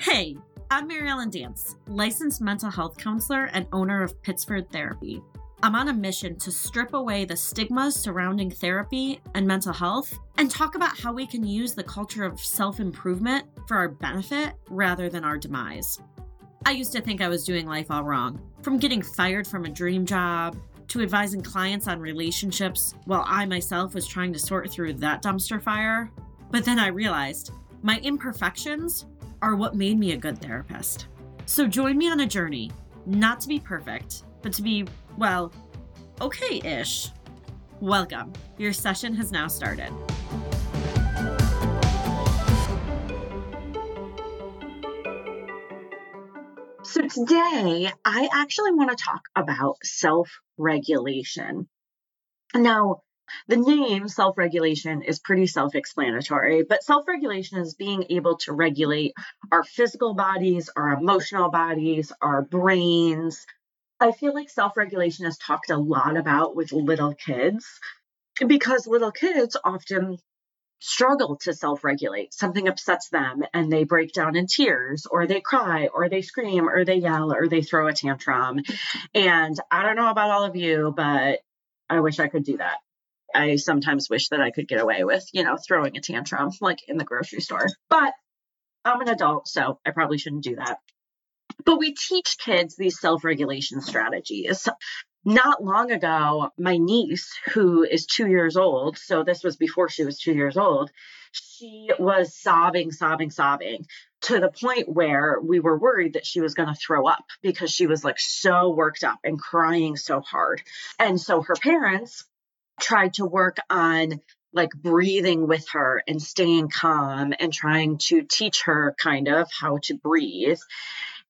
Hey, I'm Mary Ellen Dance, licensed mental health counselor and owner of Pittsford Therapy. I'm on a mission to strip away the stigmas surrounding therapy and mental health and talk about how we can use the culture of self improvement for our benefit rather than our demise. I used to think I was doing life all wrong, from getting fired from a dream job to advising clients on relationships while I myself was trying to sort through that dumpster fire. But then I realized my imperfections are what made me a good therapist. So join me on a journey, not to be perfect, but to be, well, okay ish. Welcome. Your session has now started. So, today I actually want to talk about self regulation. Now, the name self regulation is pretty self explanatory, but self regulation is being able to regulate our physical bodies, our emotional bodies, our brains. I feel like self regulation is talked a lot about with little kids because little kids often struggle to self regulate. Something upsets them and they break down in tears, or they cry, or they scream, or they yell, or they throw a tantrum. And I don't know about all of you, but I wish I could do that. I sometimes wish that I could get away with, you know, throwing a tantrum like in the grocery store. But I'm an adult, so I probably shouldn't do that. But we teach kids these self regulation strategies. Not long ago, my niece, who is two years old, so this was before she was two years old, she was sobbing, sobbing, sobbing to the point where we were worried that she was going to throw up because she was like so worked up and crying so hard. And so her parents tried to work on like breathing with her and staying calm and trying to teach her kind of how to breathe.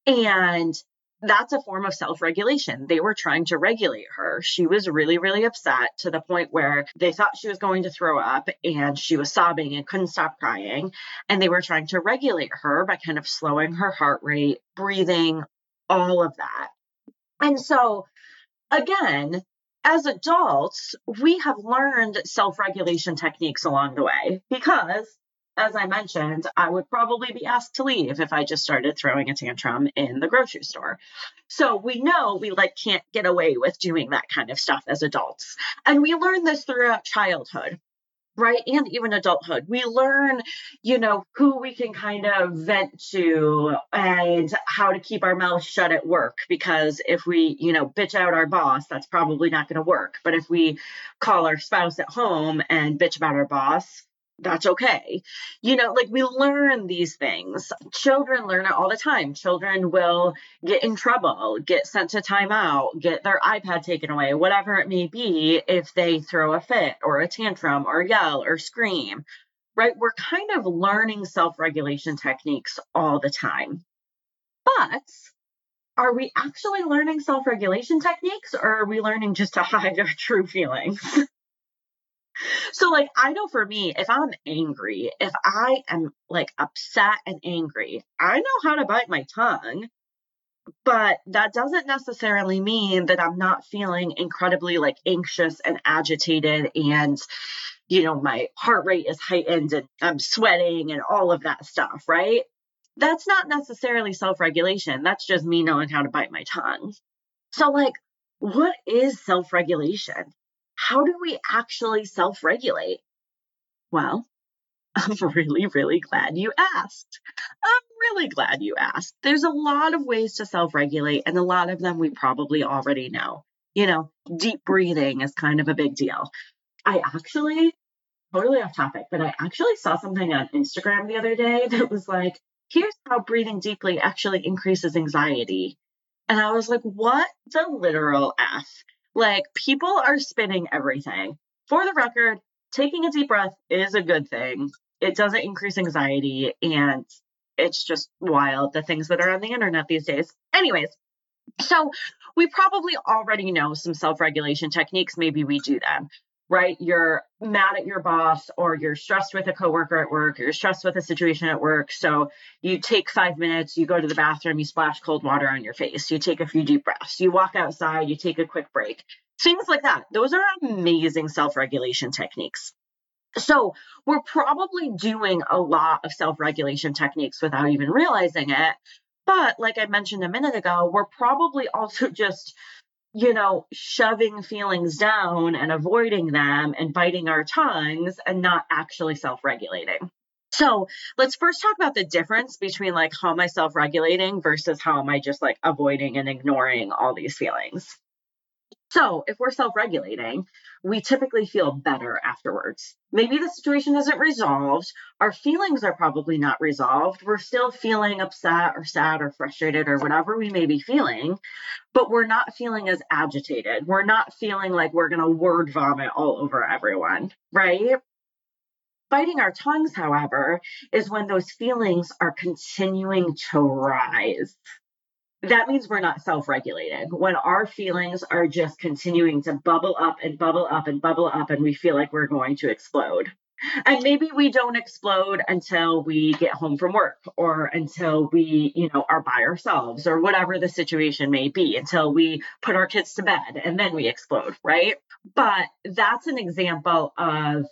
And that's a form of self regulation. They were trying to regulate her. She was really, really upset to the point where they thought she was going to throw up and she was sobbing and couldn't stop crying. And they were trying to regulate her by kind of slowing her heart rate, breathing, all of that. And so, again, as adults, we have learned self regulation techniques along the way because, as I mentioned, I would probably be asked to leave if I just started throwing a tantrum in the grocery store. So we know we like can't get away with doing that kind of stuff as adults. And we learn this throughout childhood right and even adulthood. We learn you know who we can kind of vent to and how to keep our mouth shut at work because if we you know bitch out our boss that's probably not going to work. But if we call our spouse at home and bitch about our boss that's okay. You know, like we learn these things. Children learn it all the time. Children will get in trouble, get sent to timeout, get their iPad taken away, whatever it may be, if they throw a fit or a tantrum or yell or scream, right? We're kind of learning self regulation techniques all the time. But are we actually learning self regulation techniques or are we learning just to hide our true feelings? So like i know for me if i'm angry if i am like upset and angry i know how to bite my tongue but that doesn't necessarily mean that i'm not feeling incredibly like anxious and agitated and you know my heart rate is heightened and i'm sweating and all of that stuff right? That's not necessarily self-regulation. That's just me knowing how to bite my tongue. So like what is self-regulation how do we actually self regulate? Well, I'm really, really glad you asked. I'm really glad you asked. There's a lot of ways to self regulate, and a lot of them we probably already know. You know, deep breathing is kind of a big deal. I actually, totally off topic, but I actually saw something on Instagram the other day that was like, here's how breathing deeply actually increases anxiety. And I was like, what the literal F? Like people are spinning everything. For the record, taking a deep breath is a good thing. It doesn't increase anxiety and it's just wild the things that are on the internet these days. Anyways, so we probably already know some self regulation techniques. Maybe we do them right? You're mad at your boss or you're stressed with a coworker at work, or you're stressed with a situation at work. So you take five minutes, you go to the bathroom, you splash cold water on your face, you take a few deep breaths, you walk outside, you take a quick break. Things like that. Those are amazing self regulation techniques. So we're probably doing a lot of self regulation techniques without even realizing it. But like I mentioned a minute ago, we're probably also just, you know, shoving feelings down and avoiding them and biting our tongues and not actually self regulating. So let's first talk about the difference between like how am I self regulating versus how am I just like avoiding and ignoring all these feelings. So, if we're self regulating, we typically feel better afterwards. Maybe the situation isn't resolved. Our feelings are probably not resolved. We're still feeling upset or sad or frustrated or whatever we may be feeling, but we're not feeling as agitated. We're not feeling like we're going to word vomit all over everyone, right? Biting our tongues, however, is when those feelings are continuing to rise that means we're not self regulated. When our feelings are just continuing to bubble up and bubble up and bubble up, and we feel like we're going to explode. And maybe we don't explode until we get home from work or until we, you know, are by ourselves or whatever the situation may be, until we put our kids to bed and then we explode, right? But that's an example of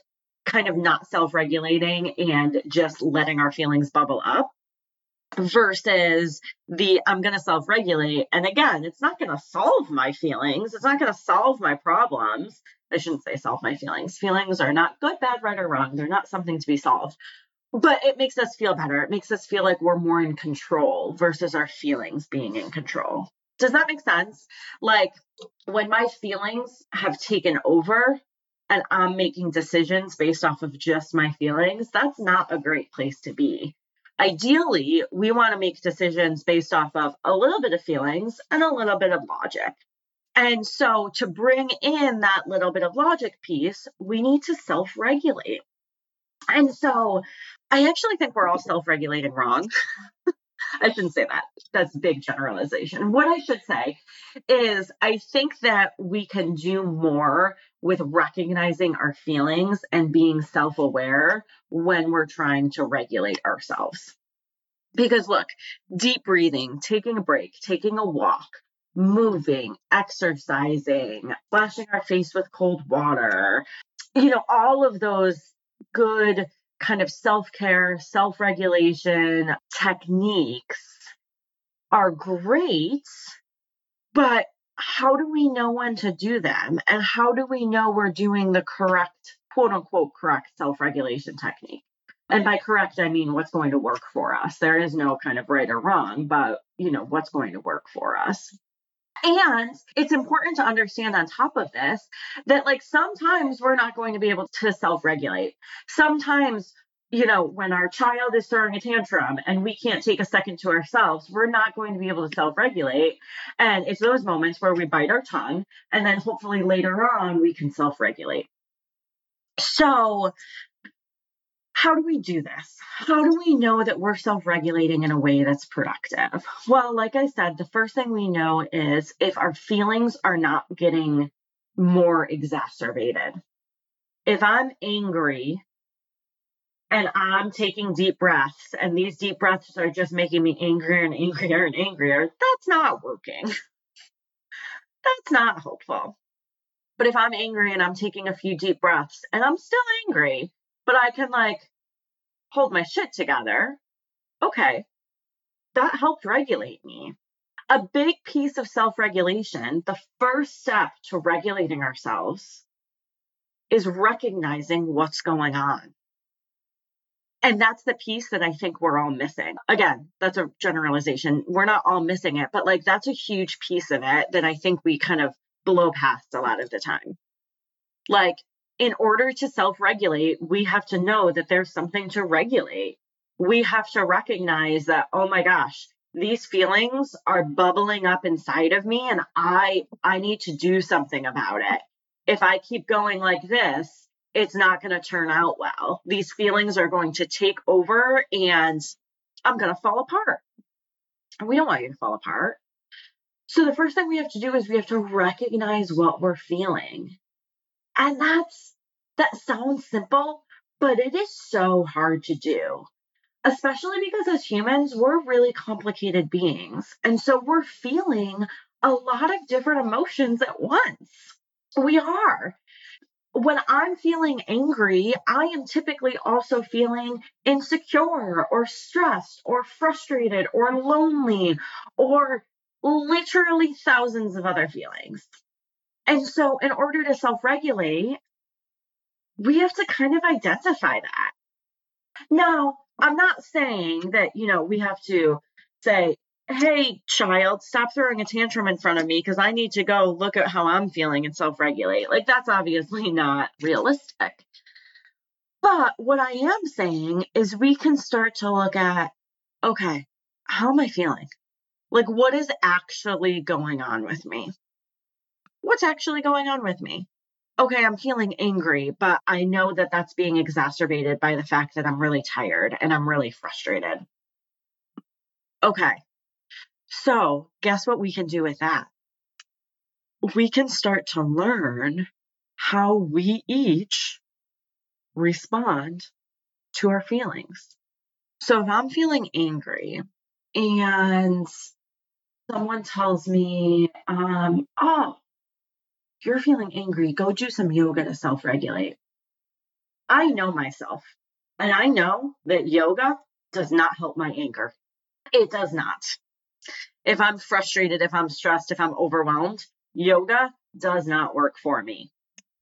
kind of not self regulating and just letting our feelings bubble up versus the I'm going to self regulate. And again, it's not going to solve my feelings, it's not going to solve my problems. I shouldn't say solve my feelings. Feelings are not good, bad, right, or wrong. They're not something to be solved. But it makes us feel better. It makes us feel like we're more in control versus our feelings being in control. Does that make sense? Like when my feelings have taken over and I'm making decisions based off of just my feelings, that's not a great place to be. Ideally, we want to make decisions based off of a little bit of feelings and a little bit of logic. And so, to bring in that little bit of logic piece, we need to self regulate. And so, I actually think we're all self regulating wrong. I shouldn't say that. That's big generalization. What I should say is I think that we can do more with recognizing our feelings and being self aware when we're trying to regulate ourselves. Because look, deep breathing, taking a break, taking a walk, moving, exercising, splashing our face with cold water, you know, all of those good kind of self care, self regulation techniques are great, but how do we know when to do them? And how do we know we're doing the correct, quote unquote, correct self regulation technique? And by correct, I mean what's going to work for us. There is no kind of right or wrong, but you know, what's going to work for us. And it's important to understand on top of this that, like, sometimes we're not going to be able to self regulate. Sometimes, you know, when our child is throwing a tantrum and we can't take a second to ourselves, we're not going to be able to self regulate. And it's those moments where we bite our tongue, and then hopefully later on we can self regulate. So, how do we do this? How do we know that we're self regulating in a way that's productive? Well, like I said, the first thing we know is if our feelings are not getting more exacerbated. If I'm angry and I'm taking deep breaths, and these deep breaths are just making me angrier and angrier and angrier, that's not working. that's not hopeful. But if I'm angry and I'm taking a few deep breaths and I'm still angry, but I can like hold my shit together. Okay, that helped regulate me. A big piece of self regulation, the first step to regulating ourselves, is recognizing what's going on. And that's the piece that I think we're all missing. Again, that's a generalization. We're not all missing it, but like that's a huge piece of it that I think we kind of blow past a lot of the time. Like in order to self regulate, we have to know that there's something to regulate. We have to recognize that, oh my gosh, these feelings are bubbling up inside of me and I I need to do something about it. If I keep going like this, it's not going to turn out well. These feelings are going to take over and I'm going to fall apart. And we don't want you to fall apart. So the first thing we have to do is we have to recognize what we're feeling. And that's that sounds simple, but it is so hard to do. Especially because as humans, we're really complicated beings. And so we're feeling a lot of different emotions at once. We are. when I'm feeling angry, I am typically also feeling insecure or stressed or frustrated or lonely or literally thousands of other feelings. And so, in order to self regulate, we have to kind of identify that. Now, I'm not saying that, you know, we have to say, hey, child, stop throwing a tantrum in front of me because I need to go look at how I'm feeling and self regulate. Like, that's obviously not realistic. But what I am saying is we can start to look at, okay, how am I feeling? Like, what is actually going on with me? What's actually going on with me? Okay, I'm feeling angry, but I know that that's being exacerbated by the fact that I'm really tired and I'm really frustrated. Okay, so, guess what we can do with that? We can start to learn how we each respond to our feelings. So, if I'm feeling angry and someone tells me, um, oh, you're feeling angry, go do some yoga to self regulate. I know myself, and I know that yoga does not help my anger. It does not if I'm frustrated, if I'm stressed, if I'm overwhelmed, yoga does not work for me.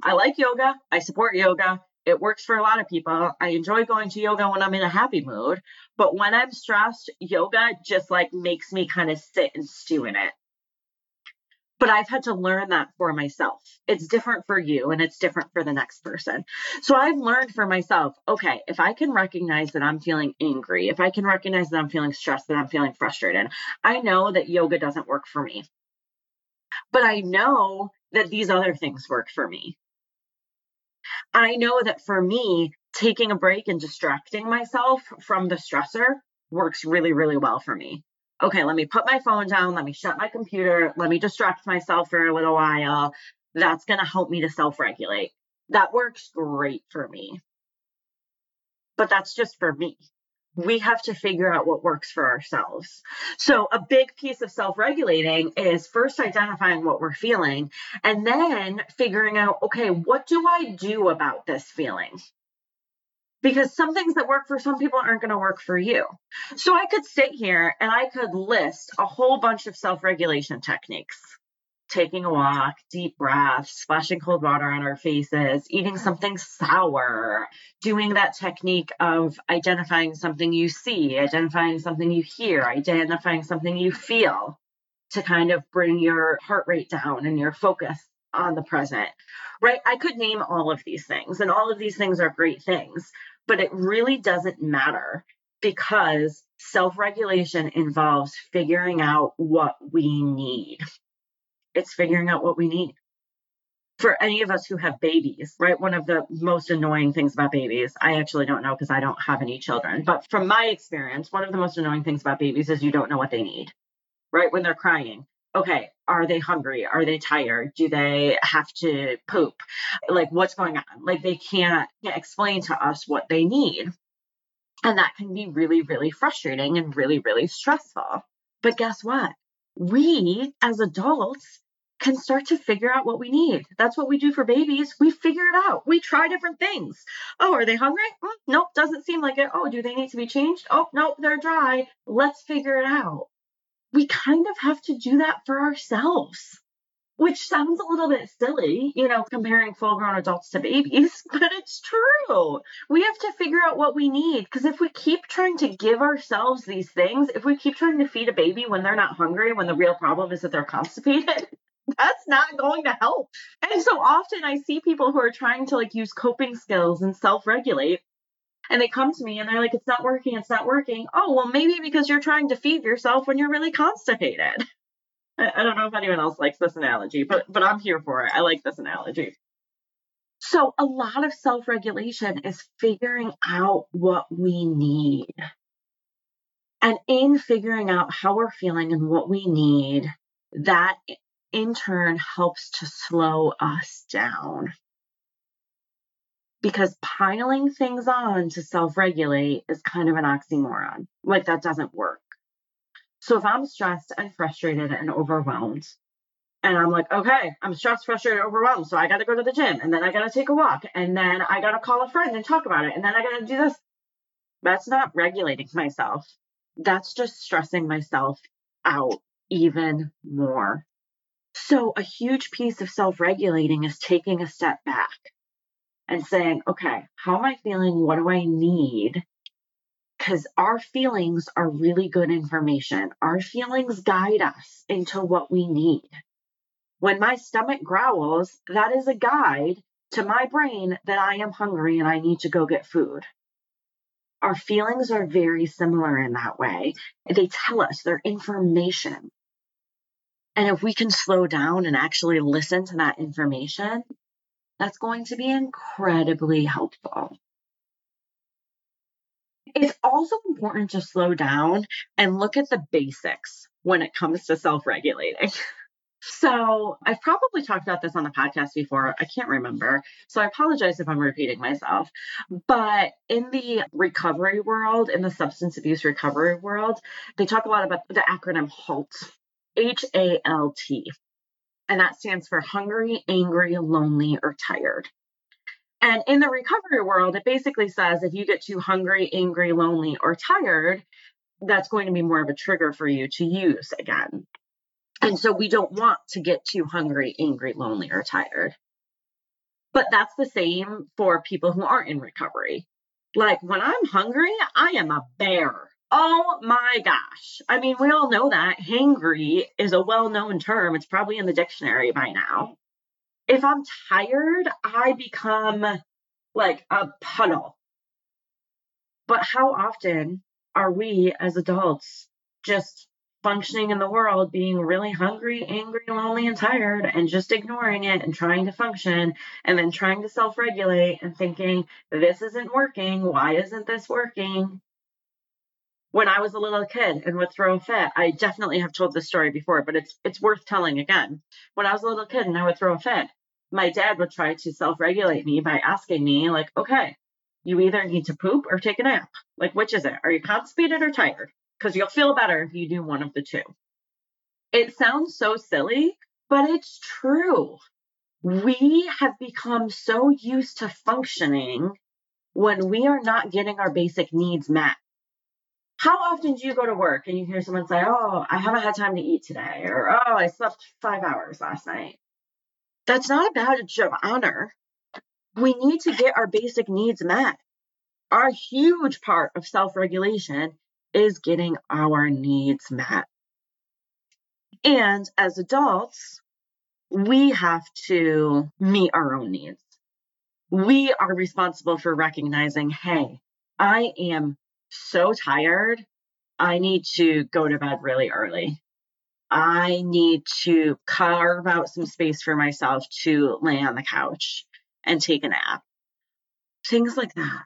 I like yoga. I support yoga. It works for a lot of people. I enjoy going to yoga when I'm in a happy mood, but when I'm stressed, yoga just like makes me kind of sit and stew in it. But I've had to learn that for myself. It's different for you and it's different for the next person. So I've learned for myself okay, if I can recognize that I'm feeling angry, if I can recognize that I'm feeling stressed, that I'm feeling frustrated, I know that yoga doesn't work for me. But I know that these other things work for me. I know that for me, taking a break and distracting myself from the stressor works really, really well for me okay, let me put my phone down, let me shut my computer, let me distract myself for a little while. That's going to help me to self regulate. That works great for me. But that's just for me. We have to figure out what works for ourselves. So, a big piece of self regulating is first identifying what we're feeling and then figuring out, okay, what do I do about this feeling? Because some things that work for some people aren't going to work for you. So I could sit here and I could list a whole bunch of self regulation techniques taking a walk, deep breaths, splashing cold water on our faces, eating something sour, doing that technique of identifying something you see, identifying something you hear, identifying something you feel to kind of bring your heart rate down and your focus on the present, right? I could name all of these things, and all of these things are great things but it really doesn't matter because self regulation involves figuring out what we need. It's figuring out what we need. For any of us who have babies, right? One of the most annoying things about babies, I actually don't know because I don't have any children, but from my experience, one of the most annoying things about babies is you don't know what they need, right? When they're crying, okay, are they hungry? Are they tired? Do they have to poop? Like, what's going on? Like, they can't, explain to us what they need. And that can be really, really frustrating and really, really stressful. But guess what? We as adults can start to figure out what we need. That's what we do for babies. We figure it out. We try different things. Oh, are they hungry? Mm, nope, doesn't seem like it. Oh, do they need to be changed? Oh, nope, they're dry. Let's figure it out we kind of have to do that for ourselves, which sounds a little bit silly, you know, comparing full grown adults to babies, but it's true. We have to figure out what we need because if we keep trying to give ourselves these things, if we keep trying to feed a baby when they're not hungry, when the real problem is that they're constipated, that's not going to help. And so often I see people who are trying to like use coping skills and self regulate and they come to me and they're like, it's not working, it's not working. Oh, well, maybe because you're trying to feed yourself when you're really constipated. I, I don't know if anyone else likes this analogy, but but I'm here for it. I like this analogy. So a lot of self-regulation is figuring out what we need. And in figuring out how we're feeling and what we need, that in turn helps to slow us down because piling things on to self regulate is kind of an oxymoron. Like that doesn't work. So if I'm stressed and frustrated and overwhelmed, And I'm like, okay, I'm stressed, frustrated, overwhelmed. So I got to go to the gym and then I got to take a walk and then I got to call a friend and talk about it. And then I got to do this. That's not regulating myself. That's just stressing myself out even more. So, a huge piece of self regulating is taking a step back and saying, okay, how am I feeling? What do I need? Because our feelings are really good information. Our feelings guide us into what we need. When my stomach growls, that is a guide to my brain that I am hungry and I need to go get food. Our feelings are very similar in that way. They tell us their information. And if we can slow down and actually listen to that information, that's going to be incredibly helpful. It's also important to slow down and look at the basics when it comes to self regulating. So, I've probably talked about this on the podcast before. I can't remember. So, I apologize if I'm repeating myself. But in the recovery world, in the substance abuse recovery world, they talk a lot about the acronym HALT, H A L T and that stands for hungry, angry, lonely, or tired. And in the recovery world, it basically says if you get too hungry, angry, lonely, or tired, that's going to be more of a trigger for you to use again. And so we don't want to get too hungry, angry, lonely, or tired. But that's the same for people who aren't in recovery. Like when I'm hungry, I am a bear. Oh my gosh. I mean, we all know that. Hangry is a well known term. It's probably in the dictionary by now. If I'm tired, I become like a puddle. But how often are we as adults just functioning in the world being really hungry, angry, lonely, and tired and just ignoring it and trying to function and then trying to self regulate and thinking, this isn't working. Why isn't this working? When I was a little kid and would throw a fit, I definitely have told this story before, but it's it's worth telling again. When I was a little kid and I would throw a fit, my dad would try to self-regulate me by asking me, like, okay, you either need to poop or take a nap. Like, which is it? Are you constipated or tired? Because you'll feel better if you do one of the two. It sounds so silly, but it's true. We have become so used to functioning when we are not getting our basic needs met how often do you go to work and you hear someone say, Oh, I haven't had time to eat today, or Oh, I slept five hours last night? That's not a badge of honor. We need to get our basic needs met. Our huge part of self regulation is getting our needs met. And as adults, we have to meet our own needs. We are responsible for recognizing, hey, I am so tired. I need to go to bed really early. I need to carve out some space for myself to lay on the couch and take a nap. Things like that.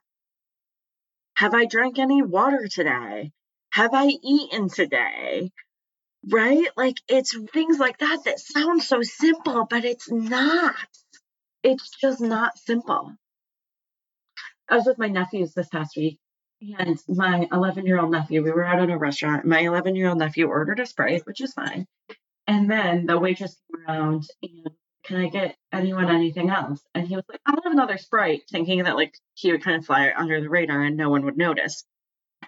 Have I drank any water today? Have I eaten today? Right? Like it's things like that that sound so simple, but it's not. It's just not simple. I was with my nephews this past week and my 11 year old nephew, we were out at a restaurant. My 11 year old nephew ordered a Sprite, which is fine. And then the waitress came around and, can I get anyone anything else? And he was like, I'll have another Sprite, thinking that like he would kind of fly under the radar and no one would notice.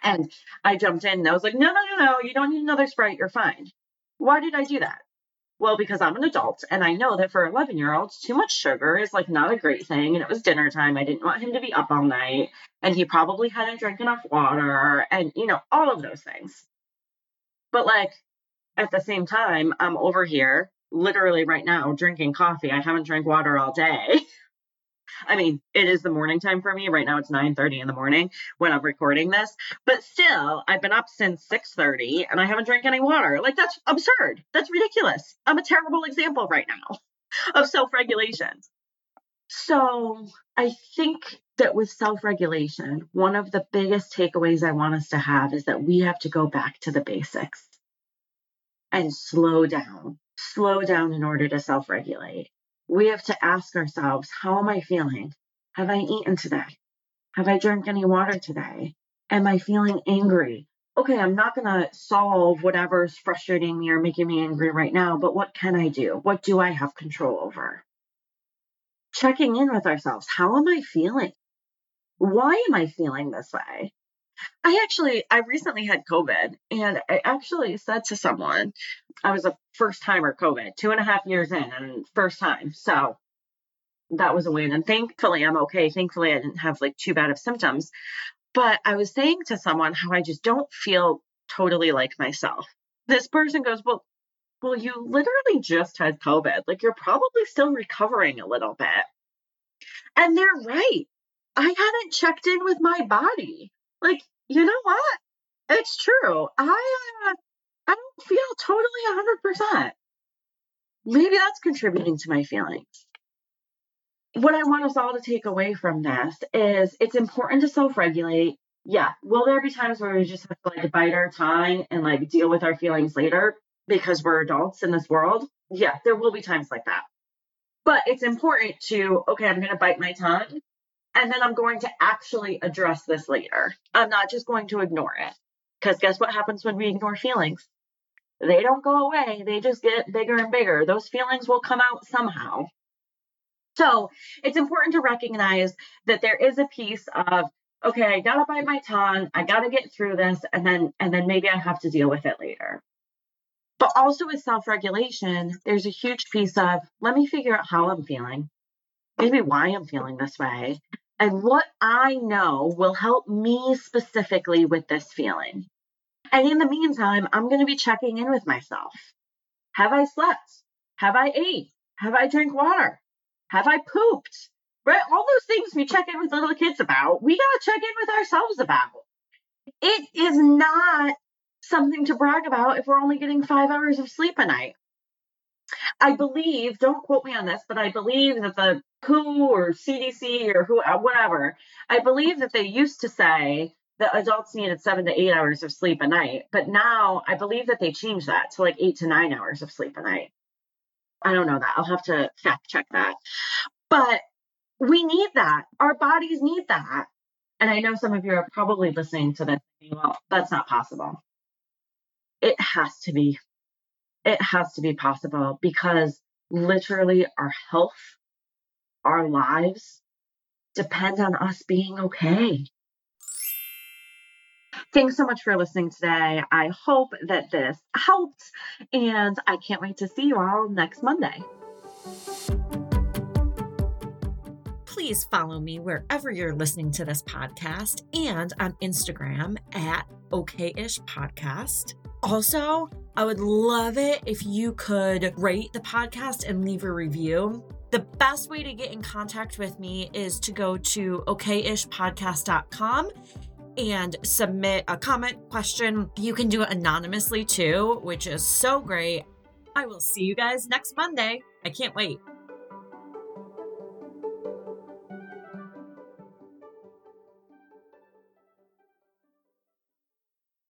And I jumped in and I was like, no, no, no, no, you don't need another Sprite. You're fine. Why did I do that? Well, because I'm an adult and I know that for 11 year olds, too much sugar is like not a great thing. And it was dinner time. I didn't want him to be up all night. And he probably hadn't drank enough water and, you know, all of those things. But like at the same time, I'm over here literally right now drinking coffee. I haven't drank water all day. I mean, it is the morning time for me. Right now it's 9:30 in the morning when I'm recording this. But still, I've been up since 6:30 and I haven't drank any water. Like that's absurd. That's ridiculous. I'm a terrible example right now of self-regulation. So, I think that with self-regulation, one of the biggest takeaways I want us to have is that we have to go back to the basics and slow down. Slow down in order to self-regulate we have to ask ourselves, how am I feeling? Have I eaten today? Have I drank any water today? Am I feeling angry? okay, I'm not going to solve whatever's frustrating me or making me angry right now, but what can I do? What do I have control over? Checking in with ourselves. How am I feeling? Why am I feeling this way? I actually, I recently had COVID and I actually said to someone, I was a first timer COVID, two and a half years in and first time. So that was a win. And thankfully, I'm okay. Thankfully, I didn't have like too bad of symptoms. But I was saying to someone how I just don't feel totally like myself. This person goes, Well, well, you literally just had COVID. Like you're probably still recovering a little bit. And they're right. I hadn't checked in with my body. Like, you know what? It's true. I uh, I don't feel totally 100%. Maybe that's contributing to my feelings what I want us all to take away from this is it's important to self regulate. Yeah. Will there be times where we just have to like bite our tongue and like deal with our feelings later because we're adults in this world? Yeah, there will be times like that. But it's important to, okay, I'm going to bite my tongue and then I'm going to actually address this later. I'm not just going to ignore it. Because guess what happens when we ignore feelings? They don't go away, they just get bigger and bigger. Those feelings will come out somehow. So it's important to recognize that there is a piece of, okay, I gotta bite my tongue, I gotta get through this, and then and then maybe I have to deal with it later. But also with self-regulation, there's a huge piece of let me figure out how I'm feeling, maybe why I'm feeling this way, and what I know will help me specifically with this feeling. And in the meantime, I'm going to be checking in with myself. Have I slept? Have I ate? Have I drank water? Have I pooped? Right? All those things we check in with little kids about, we got to check in with ourselves about. It is not something to brag about if we're only getting five hours of sleep a night. I believe, don't quote me on this, but I believe that the WHO or CDC or who, uh, whatever, I believe that they used to say that adults needed seven to eight hours of sleep a night. But now I believe that they changed that to like eight to nine hours of sleep a night. I don't know that. I'll have to fact check that. But we need that. Our bodies need that. And I know some of you are probably listening to this well, that's not possible. It has to be. It has to be possible because literally our health, our lives depend on us being okay. Thanks so much for listening today. I hope that this helped, and I can't wait to see you all next Monday. Please follow me wherever you're listening to this podcast and on Instagram at OKish Podcast. Also, I would love it if you could rate the podcast and leave a review. The best way to get in contact with me is to go to okishpodcast.com and submit a comment question. You can do it anonymously too, which is so great. I will see you guys next Monday. I can't wait.